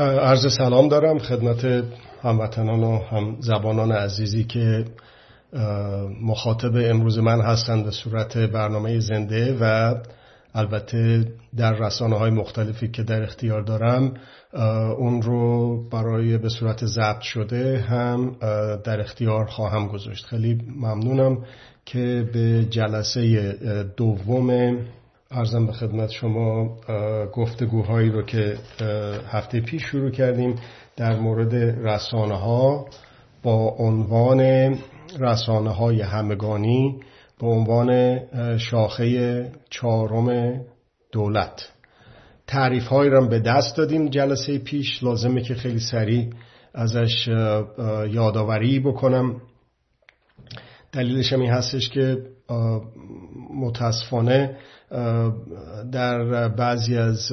عرض سلام دارم خدمت هموطنان و هم زبانان عزیزی که مخاطب امروز من هستند به صورت برنامه زنده و البته در رسانه های مختلفی که در اختیار دارم اون رو برای به صورت ضبط شده هم در اختیار خواهم گذاشت. خیلی ممنونم که به جلسه دوم ارزم به خدمت شما گفتگوهایی رو که هفته پیش شروع کردیم در مورد رسانه ها با عنوان رسانه های همگانی به عنوان شاخه چهارم دولت. تعریف هایی را به دست دادیم جلسه پیش. لازمه که خیلی سریع ازش یادآوری بکنم. دلیلش این هستش که متاسفانه در بعضی از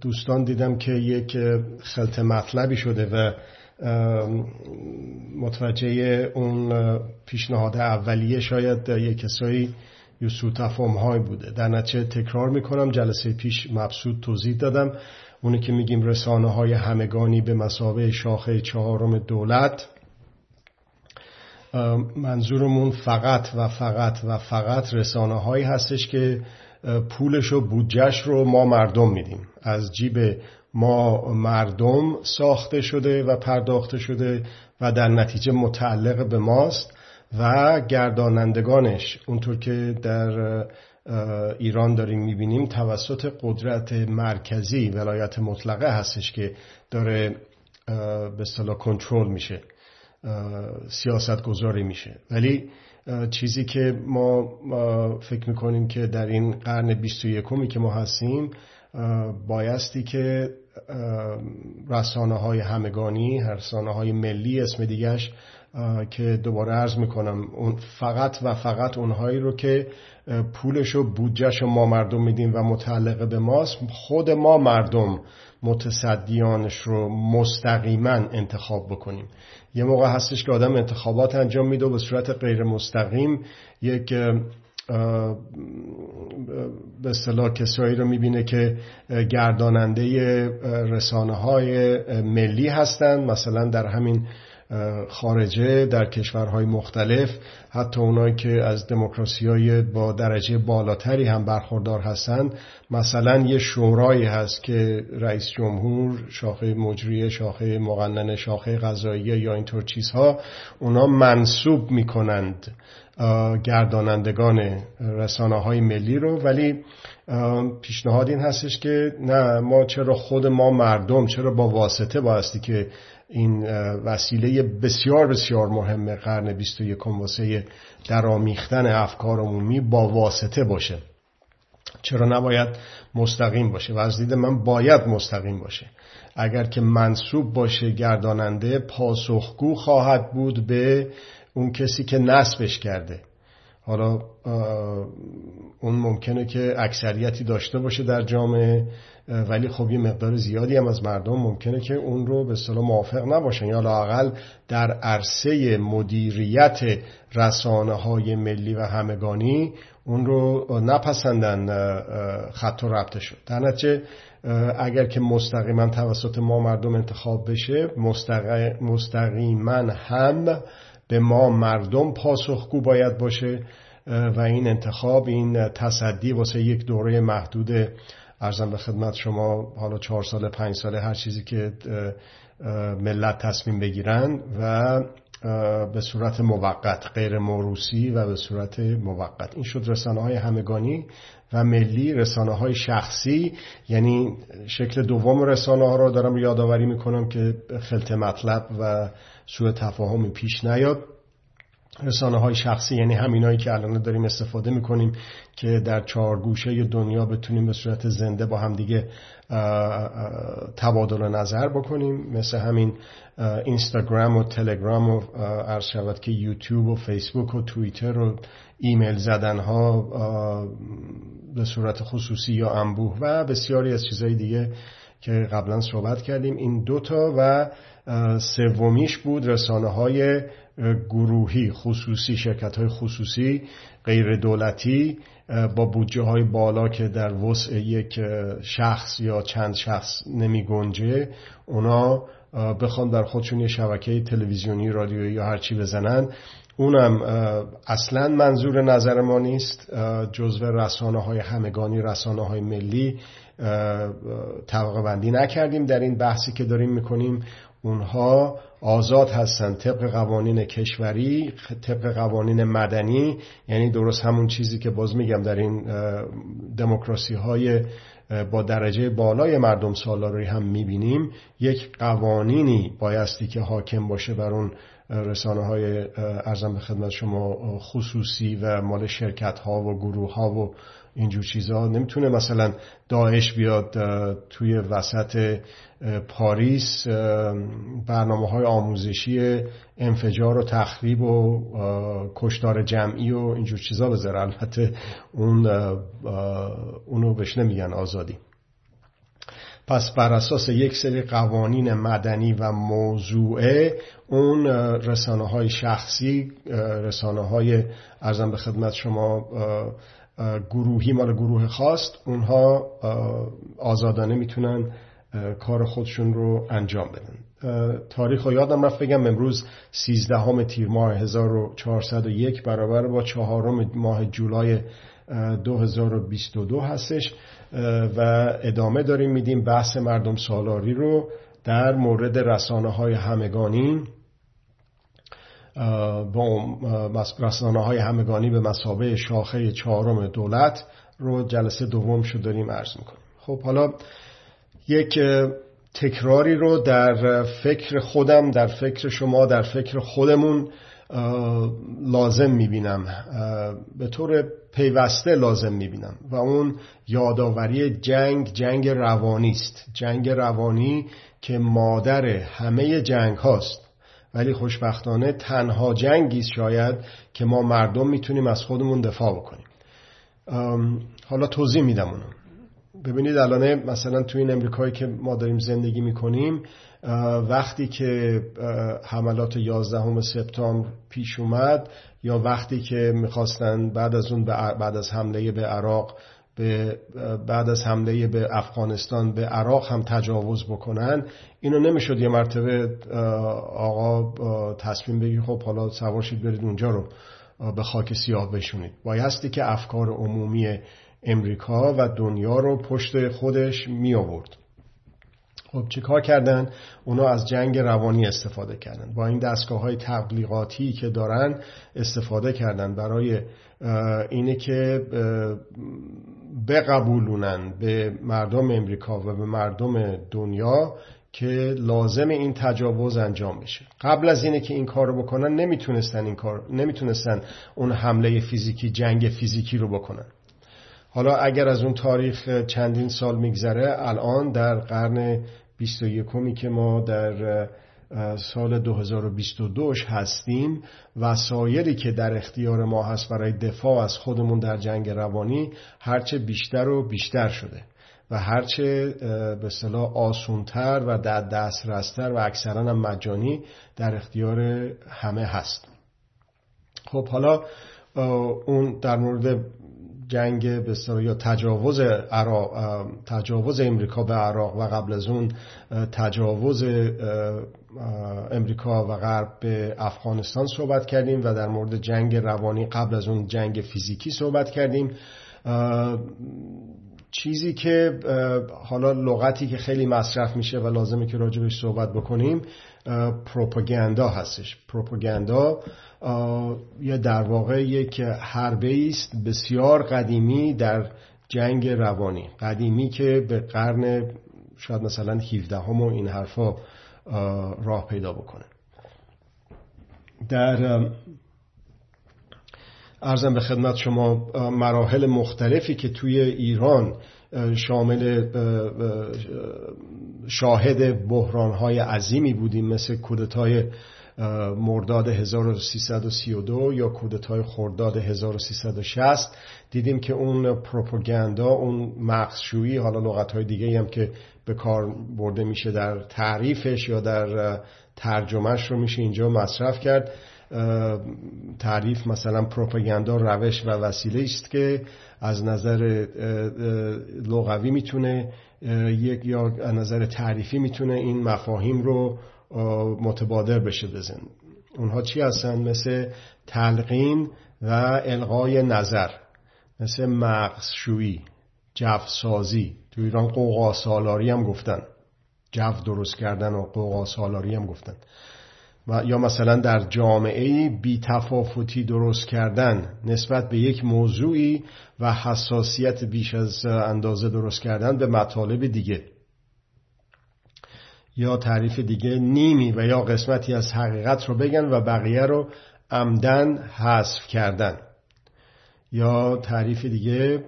دوستان دیدم که یک خلط مطلبی شده و متوجه اون پیشنهاد اولیه شاید یک کسایی یوسو تفاهم های بوده. در نتیجه تکرار می‌کنم جلسه پیش مبسوط توضیح دادم. اونی که میگیم رسانه های همگانی به مسابه شاخه چهارم دولت منظورمون فقط و فقط و فقط رسانه هایی هستش که پولش و بودجهش رو ما مردم میدیم. از جیب ما مردم ساخته شده و پرداخته شده و در نتیجه متعلق به ماست و گردانندگانش. اونطور که در ایران داریم می‌بینیم توسط قدرت مرکزی ولایت مطلقه هستش که داره به اصطلاح کنترل میشه. سیاست گذاری میشه. ولی چیزی که ما فکر می‌کنیم که در این قرن 21 که ما هستیم بایستی که رسانه های همگانی رسانه های ملی اسم دیگهش که دوباره عرض می‌کنم فقط و فقط اونهایی رو که پولش و بودجهش ما مردم میدیم و متعلق به ماست خود ما مردم متصدیانش رو مستقیما انتخاب بکنیم. یه موقع هستش که آدم انتخابات انجام میده و به صورت غیر مستقیم یک به اصطلاح کسایی رو می‌بینه که گرداننده رسانه های ملی هستند مثلا در همین خارجه در کشورهای مختلف حتی اونایی که از دموکراسی های با درجه بالاتری هم برخوردار هستند مثلا یه شورایی هست که رئیس جمهور شاخه مجریه شاخه مقنن شاخه غذاییه یا اینطور چیزها اونا منصوب می‌کنند گردانندگان رسانه های ملی رو. ولی پیشنهاد این هستش که نه ما چرا خود ما مردم چرا با واسطه بایستی که این وسیله بسیار بسیار مهم قرن 21 واسه درامیختن افکار عمومی با واسطه باشه. چرا نباید مستقیم باشه؟ و از دید من باید مستقیم باشه. اگر که منصوب باشه گرداننده پاسخگو خواهد بود به اون کسی که نصبش کرده. حالا اون ممکنه که اکثریتی داشته باشه در جامعه ولی خب یه مقدار زیادی هم از مردم ممکنه که اون رو به اصطلاح موافق نباشن یا لاقل در عرصه مدیریت رسانه های ملی و همگانی اون رو نپسندن خط و شد در نتیجه اگر که مستقیما توسط ما مردم انتخاب بشه مستقیما هم به ما مردم پاسخگو باید باشه و این انتخاب این تصدی واسه یک دوره محدود. ارزم به خدمت شما حالا چهار ساله پنج ساله هر چیزی که ملت تصمیم بگیرن و به صورت موقت غیر موروسی و به صورت موقت. این شد رسانه های همگانی و ملی رسانه های شخصی. یعنی شکل دوم رسانه ها رو دارم یادآوری می‌کنم که خلط مطلب و سوء تفاهمی پیش نیاد. رسانه های شخصی یعنی همینایی که الان داریم استفاده می‌کنیم که در چهار گوشه دنیا بتونیم به صورت زنده با همدیگه تبادل نظر بکنیم. مثل همین اینستاگرام و تلگرام و عرض شود که یوتیوب و فیسبوک و توییتر و ایمیل زدن ها به صورت خصوصی یا انبوه و بسیاری از چیزهای دیگه که قبلا صحبت کردیم. این دوتا و سومیش بود رسانه های گروهی خصوصی شرکت های خصوصی غیر دولتی با بودجه های بالا که در وسع یک شخص یا چند شخص نمی گنجه اونا بخوان در خودشون یه شبکه تلویزیونی رادیویی یا هرچی بزنن. اونم اصلا منظور نظر ما نیست جزو رسانه های همگانی رسانه های ملی طبقه بندی نکردیم. در این بحثی که داریم می‌کنیم اونها آزاد هستن طبق قوانین کشوری طبق قوانین مدنی یعنی درست همون چیزی که باز میگم در این دموکراسی های با درجه بالای مردم سالاری هم می‌بینیم یک قوانینی بایستی که حاکم باشه بر اون رسانه های ارزم به خدمت شما خصوصی و مال شرکت ها و گروه ها و اینجور چیزها نمی‌تونه مثلا داعش بیاد توی وسط پاریس برنامه های آموزشی انفجار و تخریب و کشتار جمعی و اینجور چیزا بذاره. البته اون اونو بهش نمیگن آزادی. پس بر اساس یک سری قوانین مدنی و موضوعه اون رسانه های شخصی رسانه های ارزم به خدمت شما گروهی مال گروه خواست اونها آزادانه می‌تونن کار خودشون رو انجام بدن. تاریخ رو یادم رفت بگم امروز 13 تیر ماه 1401 برابر با چهارم ماه جولای 2022 هستش. و ادامه داریم میدیم بحث مردم سالاری رو در مورد رسانه های همگانی. با رسانه های همگانی به مسابه شاخه چهارم دولت رو جلسه دوم شو داریم عرض می‌کنیم. خب حالا یک تکراری رو در فکر خودم در فکر شما در فکر خودمون لازم می‌بینم. به طور پیوسته لازم می‌بینم. و اون یادآوری جنگ جنگ روانی است. جنگ روانی که مادر همه جنگ هاست. ولی خوشبختانه تنها جنگی شاید که ما مردم می‌تونیم از خودمون دفاع بکنیم. حالا توضیح میدم اونو. ببینید الان مثلا توی این امریکایی که ما داریم زندگی می‌کنیم وقتی که حملات 11 سپتامبر پیش اومد یا وقتی که می‌خواستن بعد از اون بعد از حمله به عراق به بعد از حمله به افغانستان به عراق هم تجاوز بکنن اینو نمی‌شد یه مرتبه آقا تصمیم بگیر خب حالا سوارشید برید اونجا رو به خاک سیاه بشونید. بایستی که افکار عمومی امریکا و دنیا رو پشت خودش می آورد خب چه کار کردن؟ اونا از جنگ روانی استفاده کردن. با این دستگاه های تبلیغاتی که دارن استفاده کردن برای اینه که بقبولونن به مردم امریکا و به مردم دنیا که لازم این تجاوز انجام بشه. قبل از اینه که این کار رو بکنن نمی‌تونستن این کار نمی‌تونستن اون حمله فیزیکی جنگ فیزیکی رو بکنن. حالا اگر از اون تاریخ چندین سال میگذره الان در قرن 21 که ما در سال 2022 هستیم وسایلی که در اختیار ما هست برای دفاع از خودمون در جنگ روانی هرچه بیشتر و بیشتر شده و هرچه به صلاح آسونتر و در دسترستر و اکثرا هم مجانی در اختیار همه هست. خب حالا اون در مورد جنگ به یا تجاوز عراق تجاوز امریکا به عراق و قبل از اون تجاوز امریکا و غرب به افغانستان صحبت کردیم و در مورد جنگ روانی قبل از اون جنگ فیزیکی صحبت کردیم. چیزی که حالا لغتی که خیلی مصرف میشه و لازمه که راجبش صحبت بکنیم پروپاگاندا هستش. پروپاگاندا یا در واقع یک حربه است بسیار قدیمی در جنگ روانی. قدیمی که به قرن شاید مثلا 17 هم و این حرفا راه پیدا بکنه. در ارزم به خدمت شما مراحل مختلفی که توی ایران شامل شاهد بحرانهای عظیمی بودیم مثل کودتای مرداد 1332 یا کودتای خرداد 1360 دیدیم که اون پروپاگاندا اون مغزشویی حالا لغتهای دیگه هم که به کار برده میشه در تعریفش یا در ترجمهش رو میشه اینجا مصرف کرد. تعریف مثلا پروپاگاندا روش و وسیله است که از نظر لغوی می‌تونه یک یا از نظر تعریفی می‌تونه این مفاهیم رو متبادر بشه بزن اونها چی هستن؟ مثل تلقین و القای نظر مثل مغزشویی جفسازی تو ایران قوقا سالاری هم گفتن. جف درست کردن و قوقا سالاری هم گفتن. و یا مثلا در جامعه بی تفاوتی درست کردن نسبت به یک موضوعی و حساسیت بیش از اندازه درست کردن به مطالب دیگه. یا تعریف دیگه نیمی و یا قسمتی از حقیقت رو بگن و بقیه رو عمدن حذف کردن. یا تعریف دیگه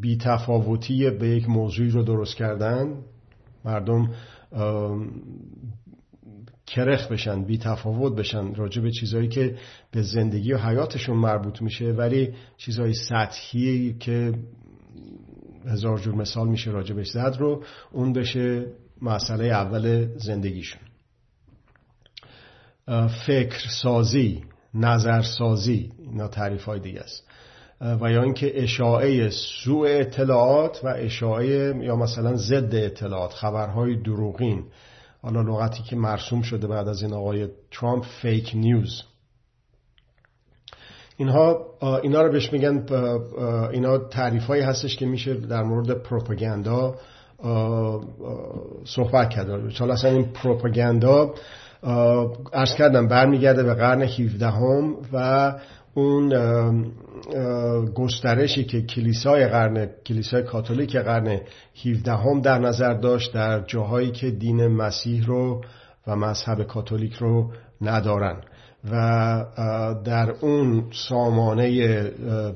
بی تفاوتی به یک موضوعی رو درست کردن. مردم کرخ بشن بی تفاوت بشن راجع به چیزهایی که به زندگی و حیاتشون مربوط میشه ولی چیزهای سطحی که هزار جور مثال میشه راجع بهش زد رو اون بشه مسئله اول زندگیشون. فکر سازی نظر سازی اینا تعریف های دیگه است. و یا اینکه اشاعه سوء اطلاعات و اشاعه یا مثلا ضد اطلاعات خبرهای دروغین. حالا لغتی که مرسوم شده بعد از این آقای ترامپ فیک نیوز اینها اینا رو بهش میگن اینا تعریف هایی هستش که میشه در مورد پروپاگاندا صحبت کرد. حالا اصلا این پروپاگاندا ارز کردم برمیگرده به قرن 17 هم و اون گسترشی که کلیسای قرن کلیسای کاتولیک قرن 17 هم در نظر داشت در جاهایی که دین مسیح رو و مذهب کاتولیک رو ندارن. و در اون سامانه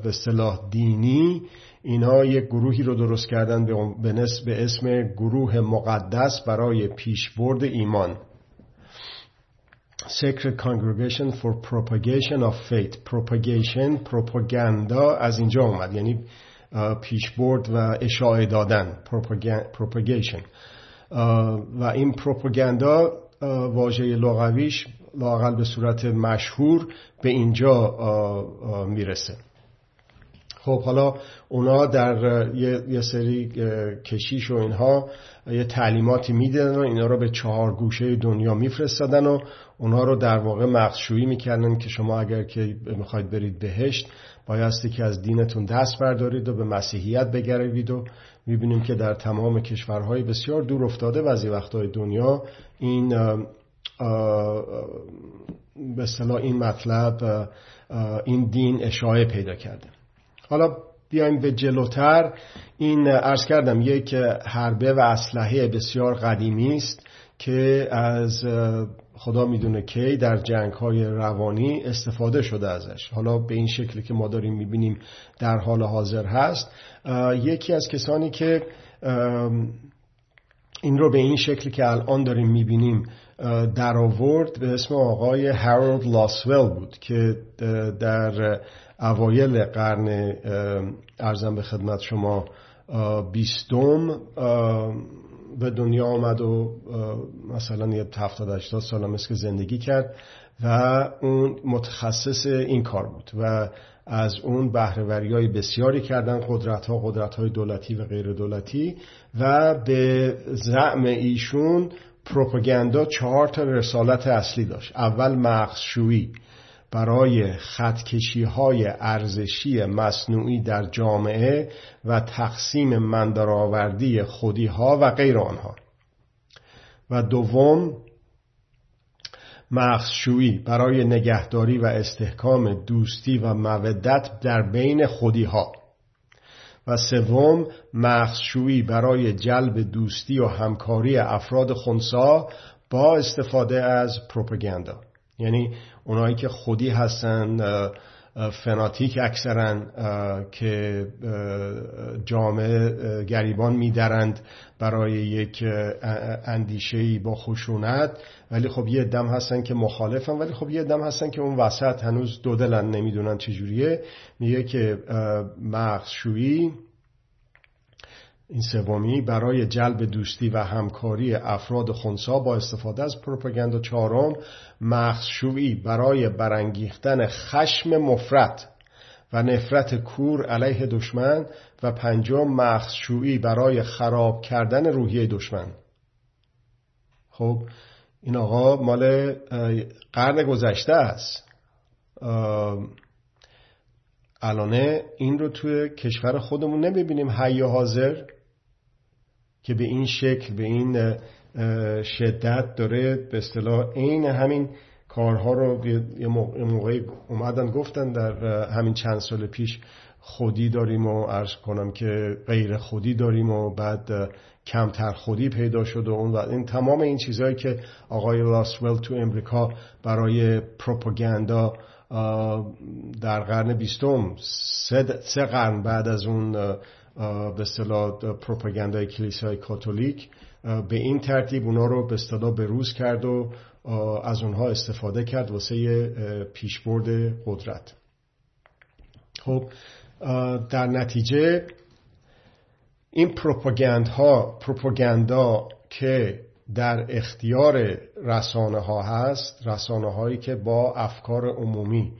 به صلاح دینی اینها یک گروهی رو درست کردن به اسم گروه مقدس برای پیشبرد ایمان. Sacred Congregation for Propagation of Faith. Propagation پروپاگاندا از اینجا اومد. یعنی پیشبرد و اشاعه دادن. Propagation. و این پروپاگاندا واژه لغویش لاقل به صورت مشهور به اینجا می‌رسه. خب حالا اونا در یه, سری کشیش و اینها یه تعلیماتی می‌دادن و اینا رو به چهار گوشه دنیا میفرستادن و اونها رو در واقع مخشویی می‌کردن که شما اگر که می‌خواید برید بهشت بایستی که از دینتون دست بردارید و به مسیحیت بگروید و می‌بینیم که در تمام کشورهای بسیار دور افتاده بعضی وقتهای دنیا این به این مطلب این دین اشاعه پیدا کرده. حالا بیایم به جلوتر. این ارز کردم یک حربه و اسلحه بسیار قدیمی است که از خدا می‌دونه کی در جنگ های روانی استفاده شده ازش. حالا به این شکلی که ما داریم می‌بینیم در حال حاضر هست. یکی از کسانی که این رو به این شکلی که الان داریم می‌بینیم در آورد به اسم آقای هارولد لاسول بود که در اوایل قرن ارزم به خدمت شما بیستم به دنیا آمد و مثلا یه 70 80 سال هم که زندگی کرد و اون متخصص این کار بود و از اون بهرهوری های بسیاری کردن قدرت ها قدرت های دولتی و غیر دولتی و به زعم ایشون پروپاگاندا چهار تا رسالت اصلی داشت. اول مغزشویی برای خطکشی های ارزشی مصنوعی در جامعه و تقسیم مندرآوردی خودی ها و غیر آنها. و دوم مغزشویی برای نگهداری و استحکام دوستی و مودت در بین خودی ها و سوم مغزشویی برای جلب دوستی و همکاری افراد خونسا با استفاده از پروپاگاندا یعنی اونایی که خودی هستن فناتیک اکثرا که جامعه گریبان میدرند برای یک اندیشه با خشونت. ولی خب یه دم هستن که مخالفن ولی خب یه دم هستن که اون وسط هنوز دو دلن نمی‌دونن چجوریه. میگه که مغزشویی این سومی برای جلب دوستی و همکاری افراد خونسا با استفاده از پروپاگاندا چهارم مخشویی برای برانگیختن خشم مفرد و نفرت کور علیه دشمن و پنجم مخشویی برای خراب کردن روحیه دشمن. خب این آقا مال قرن گذشته است. الانه این رو توی کشور خودمون نمی‌بینیم. حی حاضر؟ که به این شکل به این شدت داره به اصطلاح عین همین کارها رو یه موقعی اومدن گفتن در همین چند سال پیش خودی داریم و عرض کنم که غیر خودی داریم و بعد کمتر خودی پیدا شد و اون و این تمام این چیزهایی که آقای لاسول تو امریکا برای پروپاگاندا در قرن بیستم سه قرن بعد از اون به اصطلاح پروپاگاندای کلیسای کاتولیک به این ترتیب اونا رو به اصطلاح بروز کرد و از اونها استفاده کرد واسه پیشبرد قدرت. خب در نتیجه این پروپاگاندها پروپاگاندا که در اختیار رسانه ها هست رسانه هایی که با افکار عمومی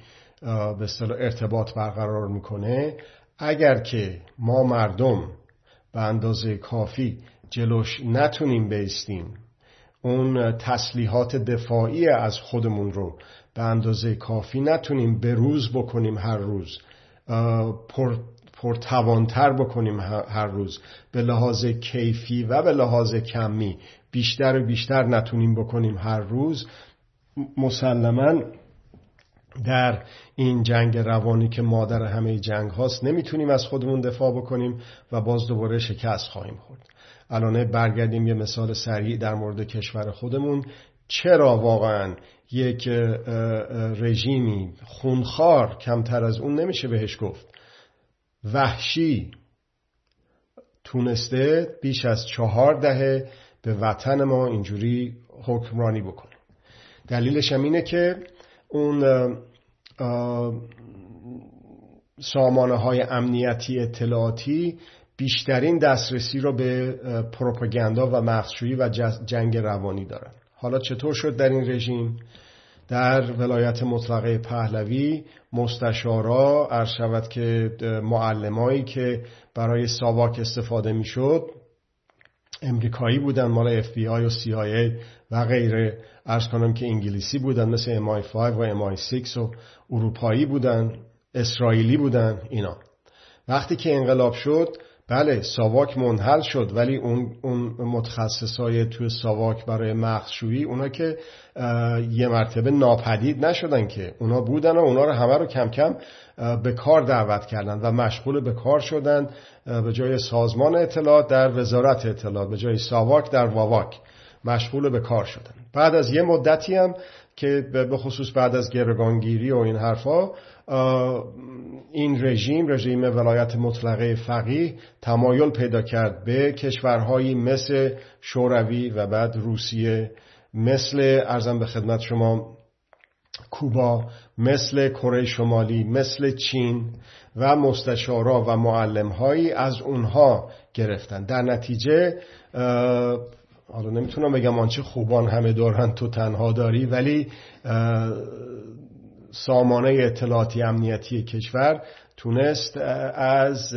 به ارتباط برقرار می‌کنه اگر که ما مردم به اندازه کافی جلوش نتونیم بیستیم اون تسلیحات دفاعی از خودمون رو به اندازه کافی نتونیم به روز بکنیم هر روز پر پرتوانتر بکنیم هر روز. به لحاظ کیفی و به لحاظ کمی بیشتر و بیشتر نتونیم بکنیم هر روز. مسلما در این جنگ روانی که مادر همه جنگ هاست نمی‌تونیم از خودمون دفاع بکنیم و باز دوباره شکست خواهیم خورد. الانه برگردیم یه مثال سریع در مورد کشور خودمون. چرا واقعا یک رژیمی خونخوار کمتر از اون نمیشه بهش گفت؟ وحشی تونسته بیش از چهار دهه به وطن ما اینجوری حکمرانی بکنه. دلیلش هم اینه که اون سامانه های امنیتی اطلاعاتی بیشترین دسترسی رو به پروپاگاندا و مغزشویی و جنگ روانی دارن. حالا چطور شد در این رژیم؟ در ولایت مطلقه پهلوی مستشارا عرض شود که معلمایی که برای ساواک استفاده می‌شد امریکایی بودن مال اف بی آی و سی آی و غیره. عرض کنم که انگلیسی بودن مثل ام 5 و ام 6 و اروپایی بودن اسرائیلی بودن اینا. وقتی که انقلاب شد بله ساواک منحل شد ولی اون, اون متخصصای توی ساواک برای مخشویی اونا که یه مرتبه ناپدید نشدن که اونا بودن و اونا رو همه رو کم کم به کار دعوت کردن و مشغول به کار شدن به جای سازمان اطلاعات در وزارت اطلاعات به جای ساواک در واواک مشغول به کار شدن. بعد از یه مدتی هم که به خصوص بعد از گرگانگیری و این حرفا این رژیم رژیم ولایت مطلقه فقیه تمایل پیدا کرد به کشورهایی مثل شوروی و بعد روسیه مثل ارزم به خدمت شما کوبا مثل کره شمالی مثل چین و مستشارا و معلمهایی از اونها گرفتن. در نتیجه حالا نمی‌تونم بگم آنچه خوبان همه دارن تو تنها داری ولی سامانه اطلاعاتی امنیتی کشور تونست از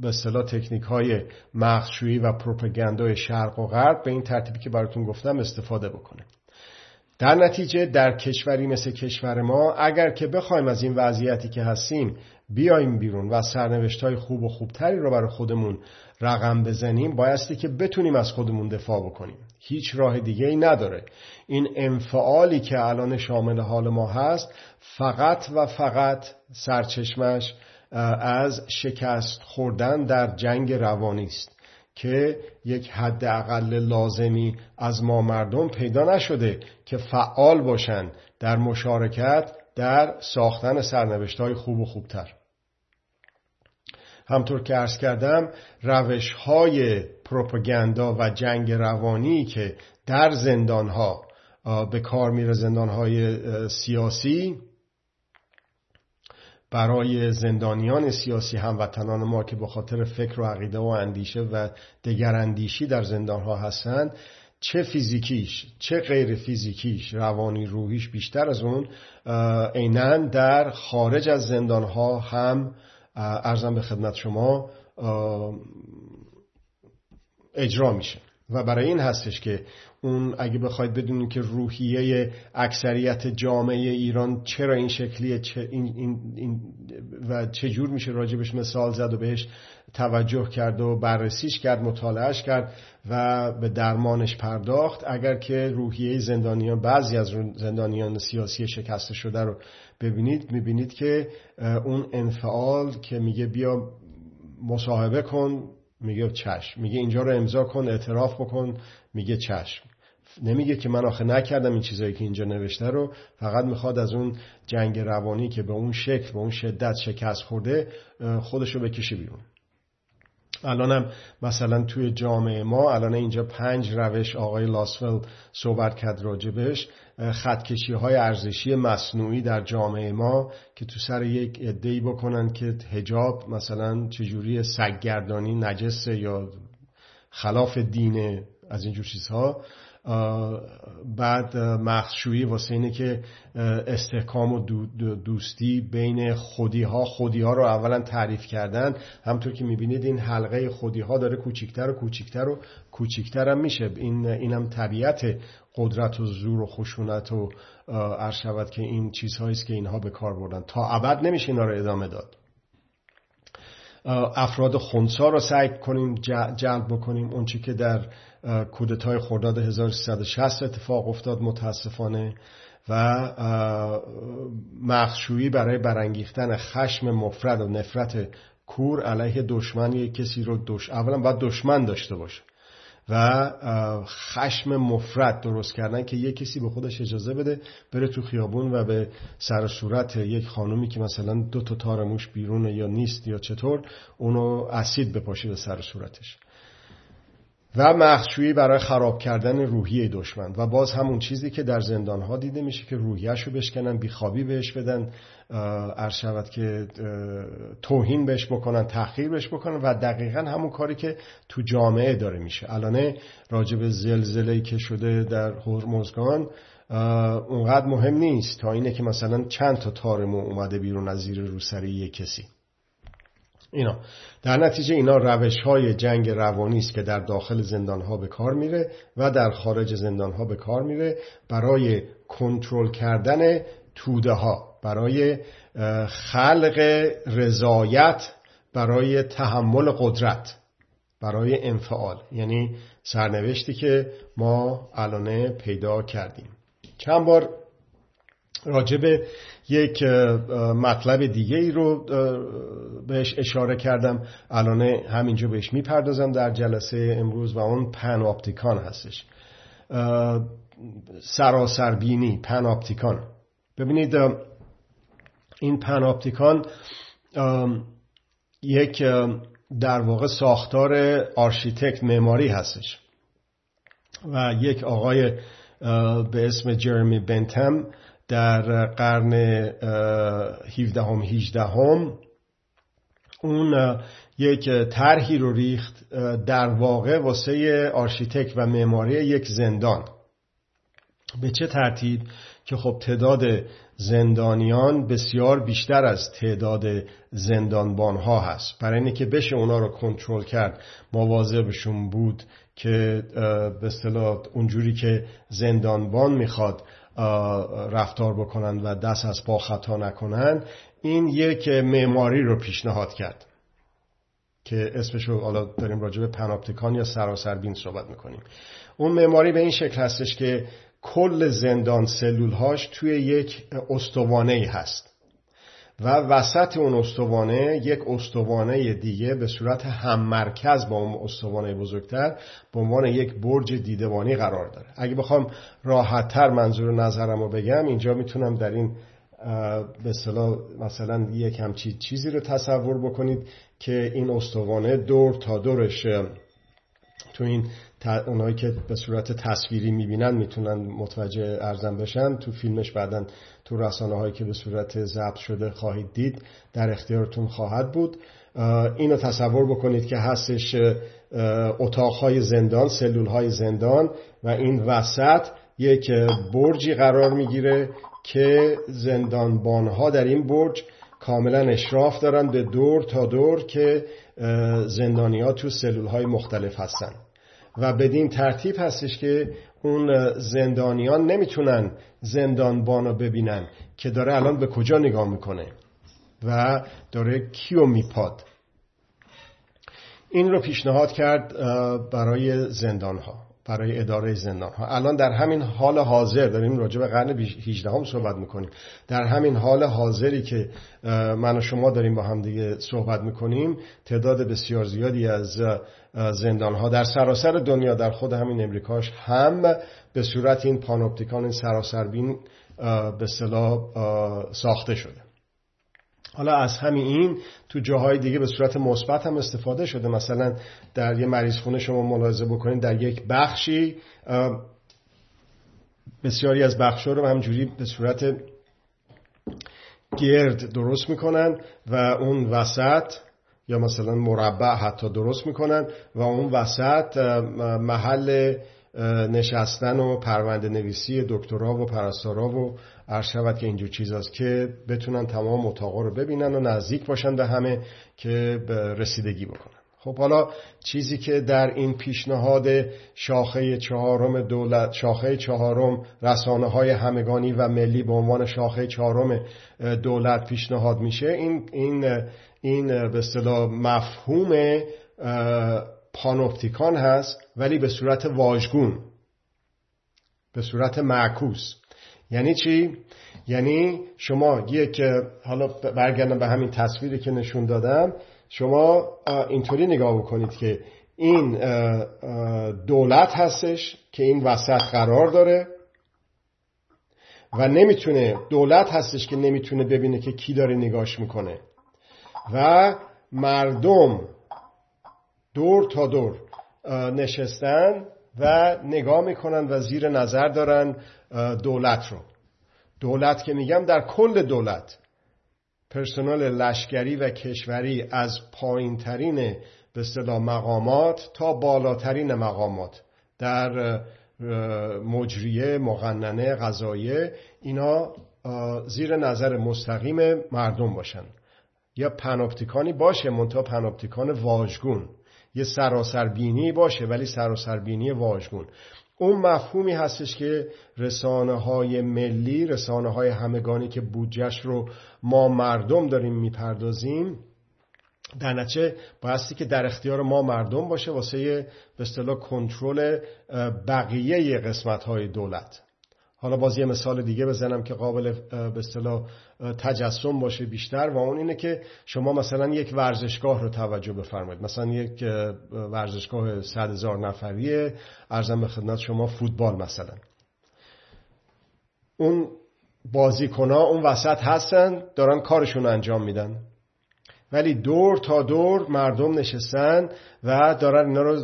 به اصطلاح تکنیک های مخشویی و پروپاگاندای شرق و غرب به این ترتیبی که براتون گفتم استفاده بکنه. در نتیجه در کشوری مثل کشور ما اگر که بخوایم از این وضعیتی که هستیم بیایم بیرون و سرنوشت های خوب و خوبتری رو برای خودمون رقم بزنیم بایستی که بتونیم از خودمون دفاع بکنیم. هیچ راه دیگه ای نداره. این انفعالی که الان شامل حال ما هست فقط و فقط سرچشمش از شکست خوردن در جنگ روانی است که یک حد اقل لازمی از ما مردم پیدا نشده که فعال باشن در مشارکت در ساختن سرنوشت های خوب و خوبتر. همطور که ارز کردم روش های پروپاگاندا و جنگ روانی که در زندان ها به کار میره زندان های سیاسی برای زندانیان سیاسی هموطنان ما که به خاطر فکر و عقیده و اندیشه و دگراندیشی در زندان ها هستند چه فیزیکیش چه غیر فیزیکیش روانی روحیش بیشتر از اون عینا در خارج از زندان ها هم ارزم به خدمت شما اجرا میشه. و برای این هستش که اون اگه بخواید بدونید که روحیه اکثریت جامعه ایران چرا این شکلیه چه این این این و چجور میشه راجبش مثال زد و بهش توجه کرد و بررسیش کرد مطالعهش کرد و به درمانش پرداخت. اگر که روحیه زندانیان بعضی از زندانیان سیاسی شکسته شده رو ببینید می‌بینید که اون انفعال که میگه بیا مصاحبه کن میگه چشم. میگه اینجا رو امضا کن اعتراف بکن میگه چشم. نمیگه که من آخه نکردم این چیزایی که اینجا نوشته رو. فقط می‌خواد از اون جنگ روانی که به اون شکل به اون شدت شکست خورده خودشو بکشه بیرون. الانم مثلا توی جامعه ما الان اینجا پنج روش آقای لاسفل صحبت کرد راجبش خطکشی های ارزشی مصنوعی در جامعه ما که تو سر یک ادهی بکنن که هجاب مثلا چجوری سگگردانی نجسه یا خلاف دین از اینجور چیزها. بعد مخشویی واسه اینه که استحکام و دوستی بین خودی ها خودی ها رو اولا تعریف کردن. همطور که می‌بینید این حلقه خودی ها داره کوچیکتر و کوچیکتر و کوچیکتر هم میشه. این اینم طبیعت قدرت و زور و خشونت و عرض که این چیزهایی که اینها به کار بردن. تا ابد نمیشه اینا رو ادامه داد. افراد خونسا رو سعی کنیم جلب بکنیم. اون چی که در کودتای خرداد 1360 اتفاق افتاد متاسفانه و مخشویی برای برانگیختن خشم مفرد و نفرت کور علیه دشمن یک کسی رو دش... اولا باید دشمن داشته باشه. و خشم مفرد درست کردن که یک کسی به خودش اجازه بده بره تو خیابون و به سر صورت یک خانومی که مثلا دو تا تار موش بیرونه یا نیست یا چطور اونو اسید بپاشه به سر صورتش. و مخشویی برای خراب کردن روحیه دشمن. و باز همون چیزی که در زندان ها دیده میشه که روحیش رو بشکنن بیخوابی بهش بدن که توهین بهش بکنن تحقیر بهش بکنن و دقیقا همون کاری که تو جامعه داره میشه. الانه راجب زلزله که شده در هرمزگان اونقدر مهم نیست تا اینه که مثلا چند تا تارمو اومده بیرون از زیر روسری یک کسی. اینا. در نتیجه اینا روش های جنگ روانی است که در داخل زندان ها به کار میره و در خارج زندان ها به کار میره برای کنترل کردن توده ها برای خلق رضایت برای تحمل قدرت برای انفعال. یعنی سرنوشتی که ما الانه پیدا کردیم. چند بار راجب یک مطلب دیگه ای رو بهش اشاره کردم. الان همینجا بهش می‌پردازم در جلسه امروز و اون پناپتیکان هستش. سراسربینی panopticon. ببینید این panopticon یک در واقع ساختار architect معماری هستش و یک آقای به اسم جرمی بنتم در قرن 17 هم 18 هم اون یک طرحی رو ریخت در واقع واسه آرشیتک و معماری یک زندان. به چه ترتیب؟ که خب تعداد زندانیان بسیار بیشتر از تعداد زندانبان ها هست. برای اینه که بشه اونا رو کنترل کرد. مواظبشون بود که به اصطلاح اونجوری که زندانبان می‌خواد رفتار بکنن و دست از پا خطا نکنن این یک معماری رو پیشنهاد کرد که اسمش رو حالا داریم راجع به پناپتیکان یا سراسر بین صحبت می‌کنیم. اون معماری به این شکل هستش که کل زندان سلول هاش توی یک استوانه هست. و وسط اون استوانه یک استوانه دیگه به صورت هم مرکز با اون استوانه بزرگتر به عنوان یک برج دیدبانی قرار داره. اگه بخوام راحتتر منظور نظرم رو بگم اینجا می‌تونم در این به مثلا یک همچی چیزی رو تصور بکنید که این استوانه دور تا دورش تو این اونایی که به صورت تصویری می‌بینن می‌تونن متوجه ارزم بشن. تو فیلمش بعدا تو رسانه هایی که به صورت ضبط شده خواهید دید در اختیارتون خواهد بود. اینو تصور بکنید که هستش اتاقهای زندان سلول های زندان و این وسط یک برجی قرار می‌گیره که زندانبانها در این برج کاملا اشراف دارن به دور تا دور که زندانی ها تو سلول های مختلف هستن. و بدین ترتیب هستش که اون زندانیان نمی‌تونن زندانبان رو ببینن که داره الان به کجا نگاه می‌کنه و داره کیو میپاد. این رو پیشنهاد کرد برای زندان ها برای اداره زندان ها الان در همین حال حاضر داریم راجع به قرن 18 هم صحبت می‌کنیم. در همین حال حاضری که من و شما داریم با هم دیگه صحبت می‌کنیم تعداد بسیار زیادی از زندان ها در سراسر دنیا در خود همین امریکاش هم به صورت این پانوپتیکان این سراسربین به صلاح ساخته شده. حالا از همین این تو جاهای دیگه به صورت مثبت هم استفاده شده. مثلا در یه مریض خونه شما ملاحظه بکنید در یک بخشی بسیاری از بخشا رو همجوری به صورت گرد درست می‌کنن و اون وسط یا مثلا مربع حتی درست می‌کنن و اون وسط محل نشستن و پرونده نویسی دکترا و پرستارا و عرض که اینجور چیز است که بتونن تمام اتاقا رو ببینن و نزدیک باشن به همه که رسیدگی بکنن. خب حالا چیزی که در این پیشنهاد شاخه چهارم دولت شاخه چهارم رسانه های همگانی و ملی به عنوان شاخه چهارم دولت پیشنهاد میشه این این این به اصطلاح مفهوم پانوپتیکان هست ولی به صورت واژگون به صورت معکوس یعنی چی؟ یعنی شما یک حالا برگردم به همین تصویری که نشون دادم شما اینطوری نگاه بکنید که این دولت هستش که این وسط قرار داره و نمی‌تونه دولت هستش که نمی‌تونه ببینه که کی داره نگاش می‌کنه و مردم دور تا دور نشستن و نگاه می‌کنن و زیر نظر دارن دولت رو. دولت که میگم در کل دولت پرسنل لشکری و کشوری از پایینترین به اصطلاح مقامات تا بالاترین مقامات در مجریه مقننه غذایه اینا زیر نظر مستقیم مردم باشن. یا پناپتیکانی باشه منتها پناپتیکان واژگون. یه سراسر بینی باشه ولی سراسر بینی واژگون. اون مفهومی هستش که رسانه های ملی رسانه های همگانی که بودجهش رو ما مردم داریم می‌پردازیم در نتیجه بایستی که در اختیار ما مردم باشه واسه به اصطلاح کنترل بقیه قسمت های دولت. حالا باز یه مثال دیگه بزنم که قابل به اصطلاح تجسم باشه بیشتر و اون اینه که شما مثلا یک ورزشگاه رو توجه بفرمایید. مثلا یک ورزشگاه صد هزار نفریه ارزم به خدمت شما فوتبال مثلا. اون بازیکنها اون وسط هستن دارن کارشون انجام میدن. ولی دور تا دور مردم نشستن و دارن اینا رو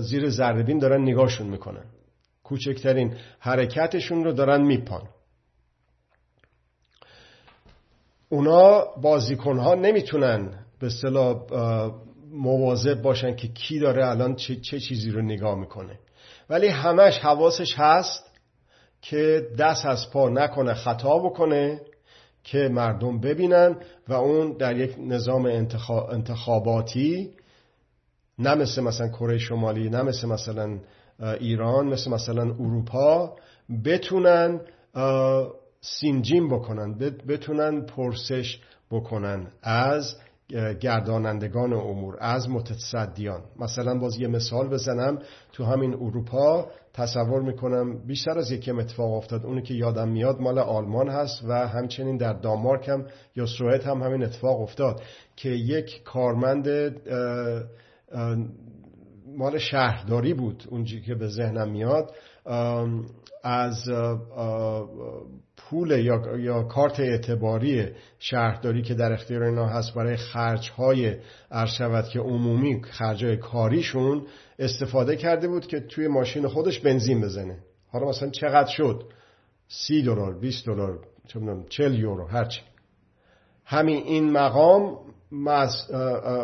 زیر ذره دارن نگاهشون می‌کنن. کوچکترین حرکتشون رو دارن میپان اونا بازیکنها نمی‌تونن به صلاح مواظب باشن که کی داره الان چه, چه چیزی رو نگاه می‌کنه. ولی همش حواسش هست که دست از پا نکنه خطا بکنه که مردم ببینن و اون در یک نظام انتخاباتی نه مثل مثلا کره شمالی نه مثل مثلا ایران مثل مثلا اروپا بتونن سینجیم بکنن بتونن پرسش بکنن از گردانندگان امور از متصدیان. مثلا باز یه مثال بزنم. تو همین اروپا تصور می‌کنم بیشتر از یکم اتفاق افتاد. اونی که یادم میاد مال آلمان هست و همچنین در دانمارک هم یا سوئد هم همین اتفاق افتاد که یک کارمند مال شهرداری بود اونجی که به ذهنم میاد. از پول یا, یا کارت اعتباری شهرداری که در اختیار اینا هست برای خرج های شود که عمومی خرج کاریشون استفاده کرده بود که توی ماشین خودش بنزین بزنه. حالا مثلا چقدر شد؟ سی دلار 20 دلار چل یورو هرچی. همین این مقام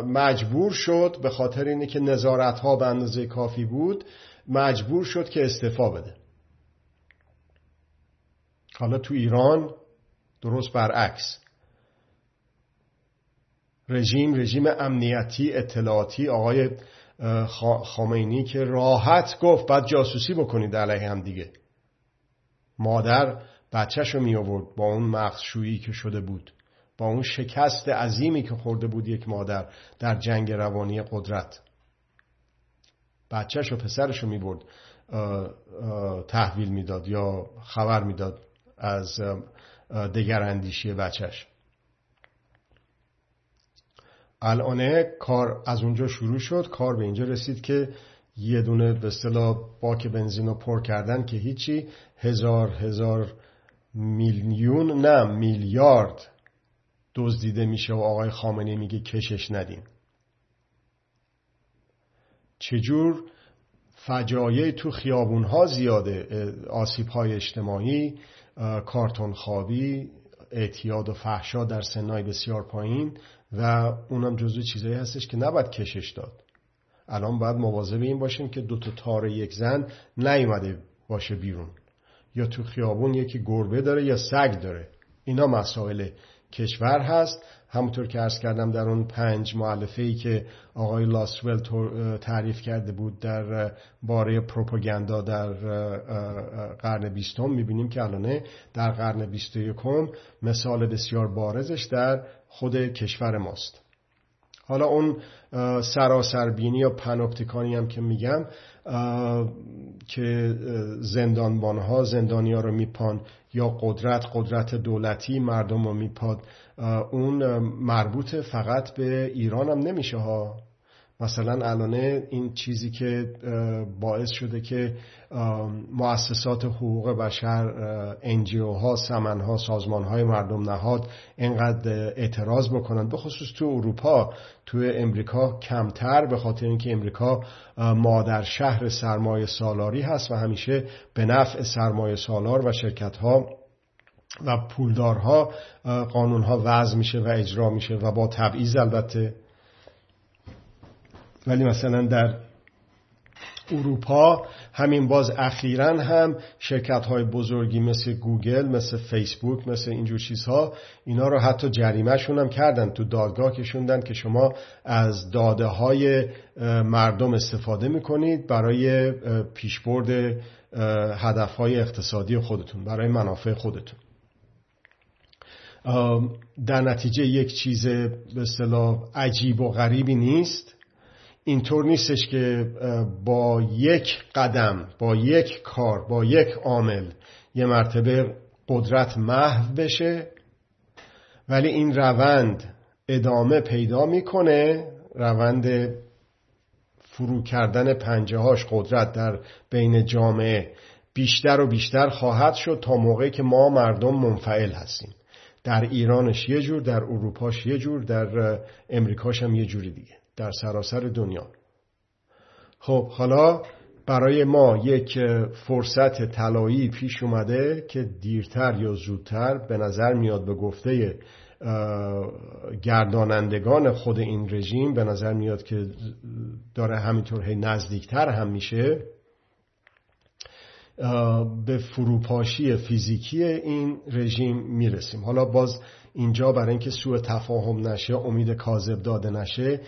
مجبور شد به خاطر اینه که نظارت ها به اندازه کافی بود مجبور شد که استفا بده. حالا تو ایران درست برعکس. رژیم رژیم امنیتی اطلاعاتی آقای خامینی که راحت گفت بعد جاسوسی بکنید علیه هم دیگه. مادر بچهش رو می آورد با اون مغزشویی که شده بود. با اون شکست عظیمی که خورده بود یک مادر در جنگ روانی قدرت. بچهش و پسرش رو می برد تحویل می‌داد یا خبر می‌داد از دگر اندیشی بچهش. الان کار از اونجا شروع شد. کار به اینجا رسید که یه دونه به اصطلاح باک بنزین رو پر کردن که هیچی. هزار هزار میلیون نه میلیارد دزدیده میشه و آقای خامنه میگه کشش ندیم. چجور فجایع تو خیابون ها زیاده؟ آسیب های اجتماعی کارتون خوابی اعتیاد و فحشا در سنای بسیار پایین و اونم جزو چیزایی هستش که نباید کشش داد. الان باید مواظب این باشیم که دو تا تار یک زن نیومده باشه بیرون. یا تو خیابون یکی گربه داره یا سگ داره. اینا مسائل کشور هست. همونطور که ارز کردم در اون پنج معلفه ای که آقای لاسول تعریف کرده بود در باره پروپاگاندا در قرن بیستم می‌بینیم که الانه در قرن بیست یکم مثال بسیار بارزش در خود کشور ماست. حالا اون سراسربینی یا پناپتیکانی هم که میگم که زندانبان ها زندانی رو میپان یا قدرت قدرت دولتی مردم رو میپاد اون مربوط فقط به ایران هم نمیشه ها. مثلا الانه این چیزی که باعث شده که مؤسسات حقوق بشر انجیو ها سمن ها سازمان های مردم نهاد اینقدر اعتراض بکنن به خصوص تو اروپا تو امریکا کمتر به خاطر اینکه امریکا مادر شهر سرمایه سالاری هست و همیشه به نفع سرمایه سالار و شرکت ها و پولدارها قانون ها وضع میشه و اجرا میشه و با تبعیض البته ولی مثلا در اروپا همین باز اخیرا هم شرکت های بزرگی مثل گوگل مثل فیسبوک مثل اینجور چیزها اینا رو حتی جریمهشون هم کردن تو دادگاه کشوندن که شما از داده های مردم استفاده می‌کنید برای پیشبرد هدف های اقتصادی خودتون برای منافع خودتون. در نتیجه یک چیز به عجیب و غریبی نیست. اینطور نیستش که با یک قدم با یک کار با یک عامل یه مرتبه قدرت محو بشه ولی این روند ادامه پیدا می‌کنه روند فرو کردن پنجه هاش قدرت در بین جامعه بیشتر و بیشتر خواهد شد تا موقعی که ما مردم منفعل هستیم. در ایرانش یه جور در اروپاش یه جور در امریکاش هم یه جوری دیگه. در سراسر دنیا. خب حالا برای ما یک فرصت طلایی پیش اومده که دیرتر یا زودتر به نظر میاد به گفته گردانندگان خود این رژیم به نظر میاد که داره همینطور هی نزدیکتر هم میشه به فروپاشی فیزیکی این رژیم می‌رسیم. حالا باز اینجا برای اینکه سوء تفاهم نشه امید کاذب داده نشه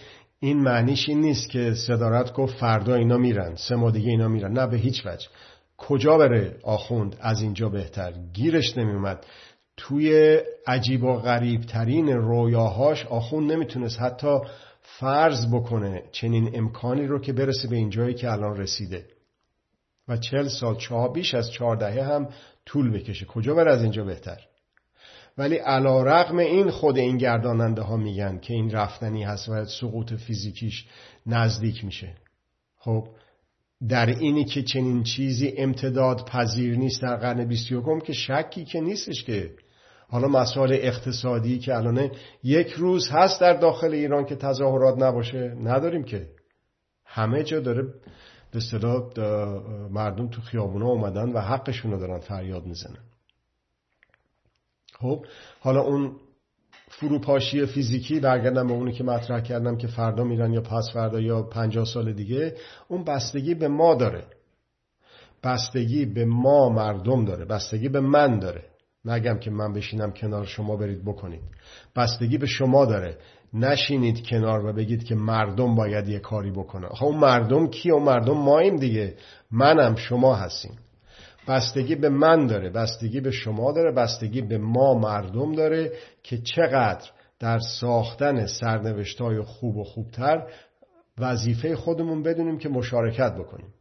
این معنیش این نیست که صدارت گفت فردا اینا میرن سه ماه دیگه اینا میرن. نه به هیچ وجه. کجا بره آخوند؟ از اینجا بهتر. گیرش نمیومد توی عجیب و غریب ترین رویاهاش آخوند نمی‌تونست حتی فرض بکنه چنین امکانی رو که برسه به اینجایی که الان رسیده. و چل سال چهار بیش از چهار دهه هم طول بکشه. کجا بره از اینجا بهتر؟ ولی علا رقم این خود این گرداننده ها میگن که این رفتنی هست و سقوط فیزیکیش نزدیک میشه. خب در اینی که چنین چیزی امتداد پذیر نیست در قرن 21 که شکی که نیستش که. حالا مسائل اقتصادی که الان یک روز هست در داخل ایران که تظاهرات نباشه نداریم که. همه جا داره به مردم تو خیابونا اومدن و حقشون رو دارن فریاد می‌زنن. خب حالا اون فروپاشی فیزیکی برگردم به اونی که مطرح کردم که فردا میرن یا پس فردا یا پنجاه سال دیگه اون بستگی به ما داره. بستگی به ما مردم داره. بستگی به من داره. نگم که من بشینم کنار شما برید بکنید. بستگی به شما داره. نشینید کنار و بگید که مردم باید یه کاری بکنه خب اون مردم کی اون مردم ماییم دیگه. منم شما هستیم. بستگی به من داره بستگی به شما داره بستگی به ما مردم داره که چقدر در ساختن سرنوشتای خوب و خوبتر وظیفه خودمون بدونیم که مشارکت بکنیم.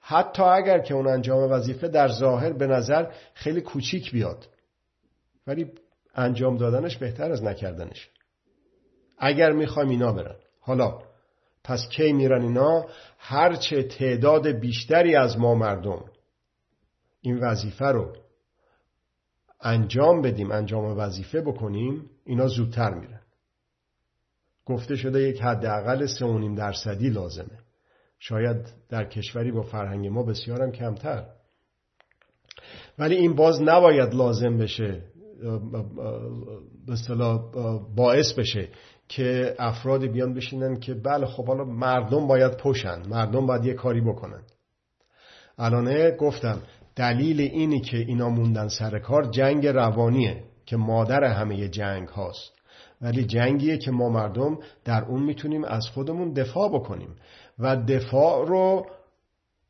حتی اگر که اون انجام وظیفه در ظاهر به نظر خیلی کوچیک بیاد ولی انجام دادنش بهتر از نکردنش. اگر می‌خوایم اینا برن. حالا پس کی میرن اینا؟ هرچه تعداد بیشتری از ما مردم این وظیفه رو انجام بدیم انجام وظیفه بکنیم اینا زودتر میرن. گفته شده یک حداقل سه درصدی لازمه. شاید در کشوری با فرهنگ ما بسیارم کمتر. ولی این باز نباید لازم بشه به باعث بشه که افراد بیان بشینن که بله خب حالا مردم باید پشن مردم باید یه کاری بکنن. الانه گفتم دلیل اینی که اینا موندن سر کار جنگ روانیه که مادر همه جنگ هاست. ولی جنگیه که ما مردم در اون می‌تونیم از خودمون دفاع بکنیم. و دفاع رو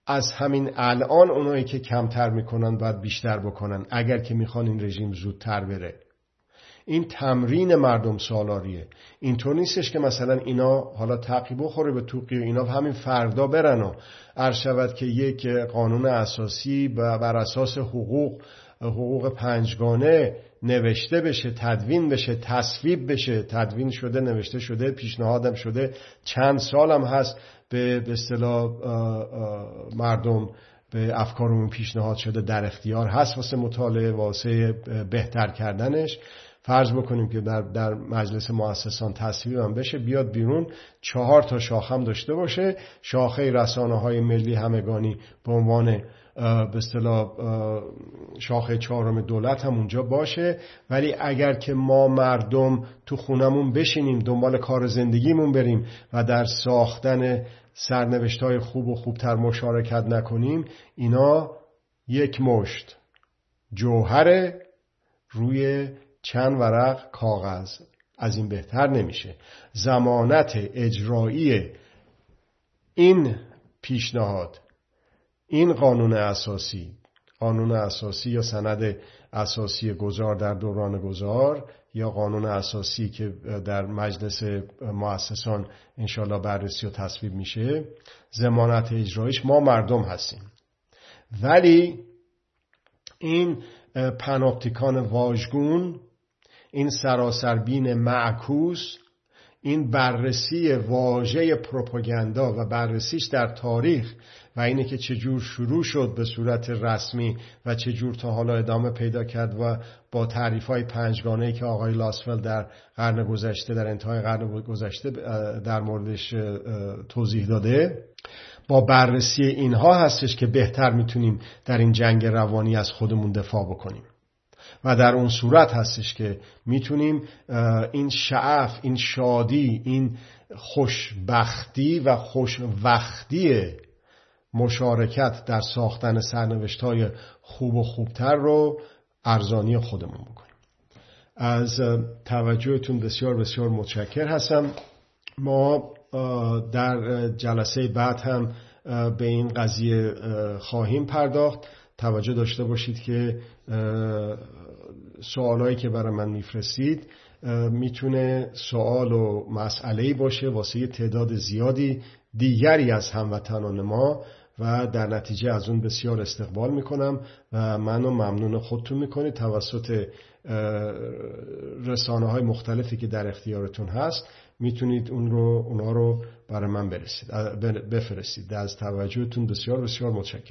از همین الان اونایی که کمتر می‌کنن باید بیشتر بکنن. اگر که می‌خوان این رژیم زودتر بره. این تمرین مردم سالاریه. اینطور نیستش که مثلا اینا حالا تقی بخوره به توقی و اینا همین فردا برن و شود که یک قانون اساسی بر اساس حقوق حقوق پنجگانه نوشته بشه تدوین بشه تصویب بشه. تدوین شده نوشته شده پیشنهادم شده. چند سالم هست به اصطلاح مردم به افکارمون پیشنهاد شده در اختیار هست واسه مطالعه واسه بهتر کردنش. فرض بکنیم که در, در مجلس مؤسسان تصویب هم بشه بیاد بیرون چهار تا شاخه هم داشته باشه. شاخه رسانه های ملی همگانی به عنوان به اصطلاح شاخه چهارم دولت هم اونجا باشه. ولی اگر که ما مردم تو خونمون بشینیم دنبال کار زندگیمون بریم و در ساختن سرنوشت های خوب و خوبتر مشارکت نکنیم اینا یک مشت. جوهر روی چند ورق کاغذ. از این بهتر نمیشه. زمانت اجرایی این پیشنهاد این قانون اساسی قانون اساسی یا سند اساسی گذار در دوران گذار یا قانون اساسی که در مجلس مؤسسان انشالله بررسی و تصویب میشه زمانت اجرایش ما مردم هستیم. ولی این پناپتیکان واژگون این سراسربین معکوس این بررسی واژه پروپاگاندا و بررسیش در تاریخ و اینه که چجور شروع شد به صورت رسمی و چجور تا حالا ادامه پیدا کرد و با تعریف های پنجگانه که آقای لاسفل در قرن گذشته در انتهای قرن گذشته در موردش توضیح داده با بررسی اینها هستش که بهتر می‌تونیم در این جنگ روانی از خودمون دفاع بکنیم. و در اون صورت هستش که می‌تونیم این شعف این شادی این خوشبختی و خوشوقتی مشارکت در ساختن سرنوشت های خوب و خوبتر رو ارزانی خودمون بکنیم. از توجهتون بسیار بسیار متشکر هستم. ما در جلسه بعد هم به این قضیه خواهیم پرداخت. توجه داشته باشید که سوالایی که برای من میفرستید می‌تونه سوال و مسئله باشه واسه تعداد زیادی دیگری از هموطنان ما و در نتیجه از اون بسیار استقبال می‌کنم و منو ممنون خودتون می‌کنید توسط رسانه های مختلفی که در اختیارتون هست. می‌تونید اون رو اونها رو برای من برسید بفرستید. از توجهتون بسیار بسیار متشکرم.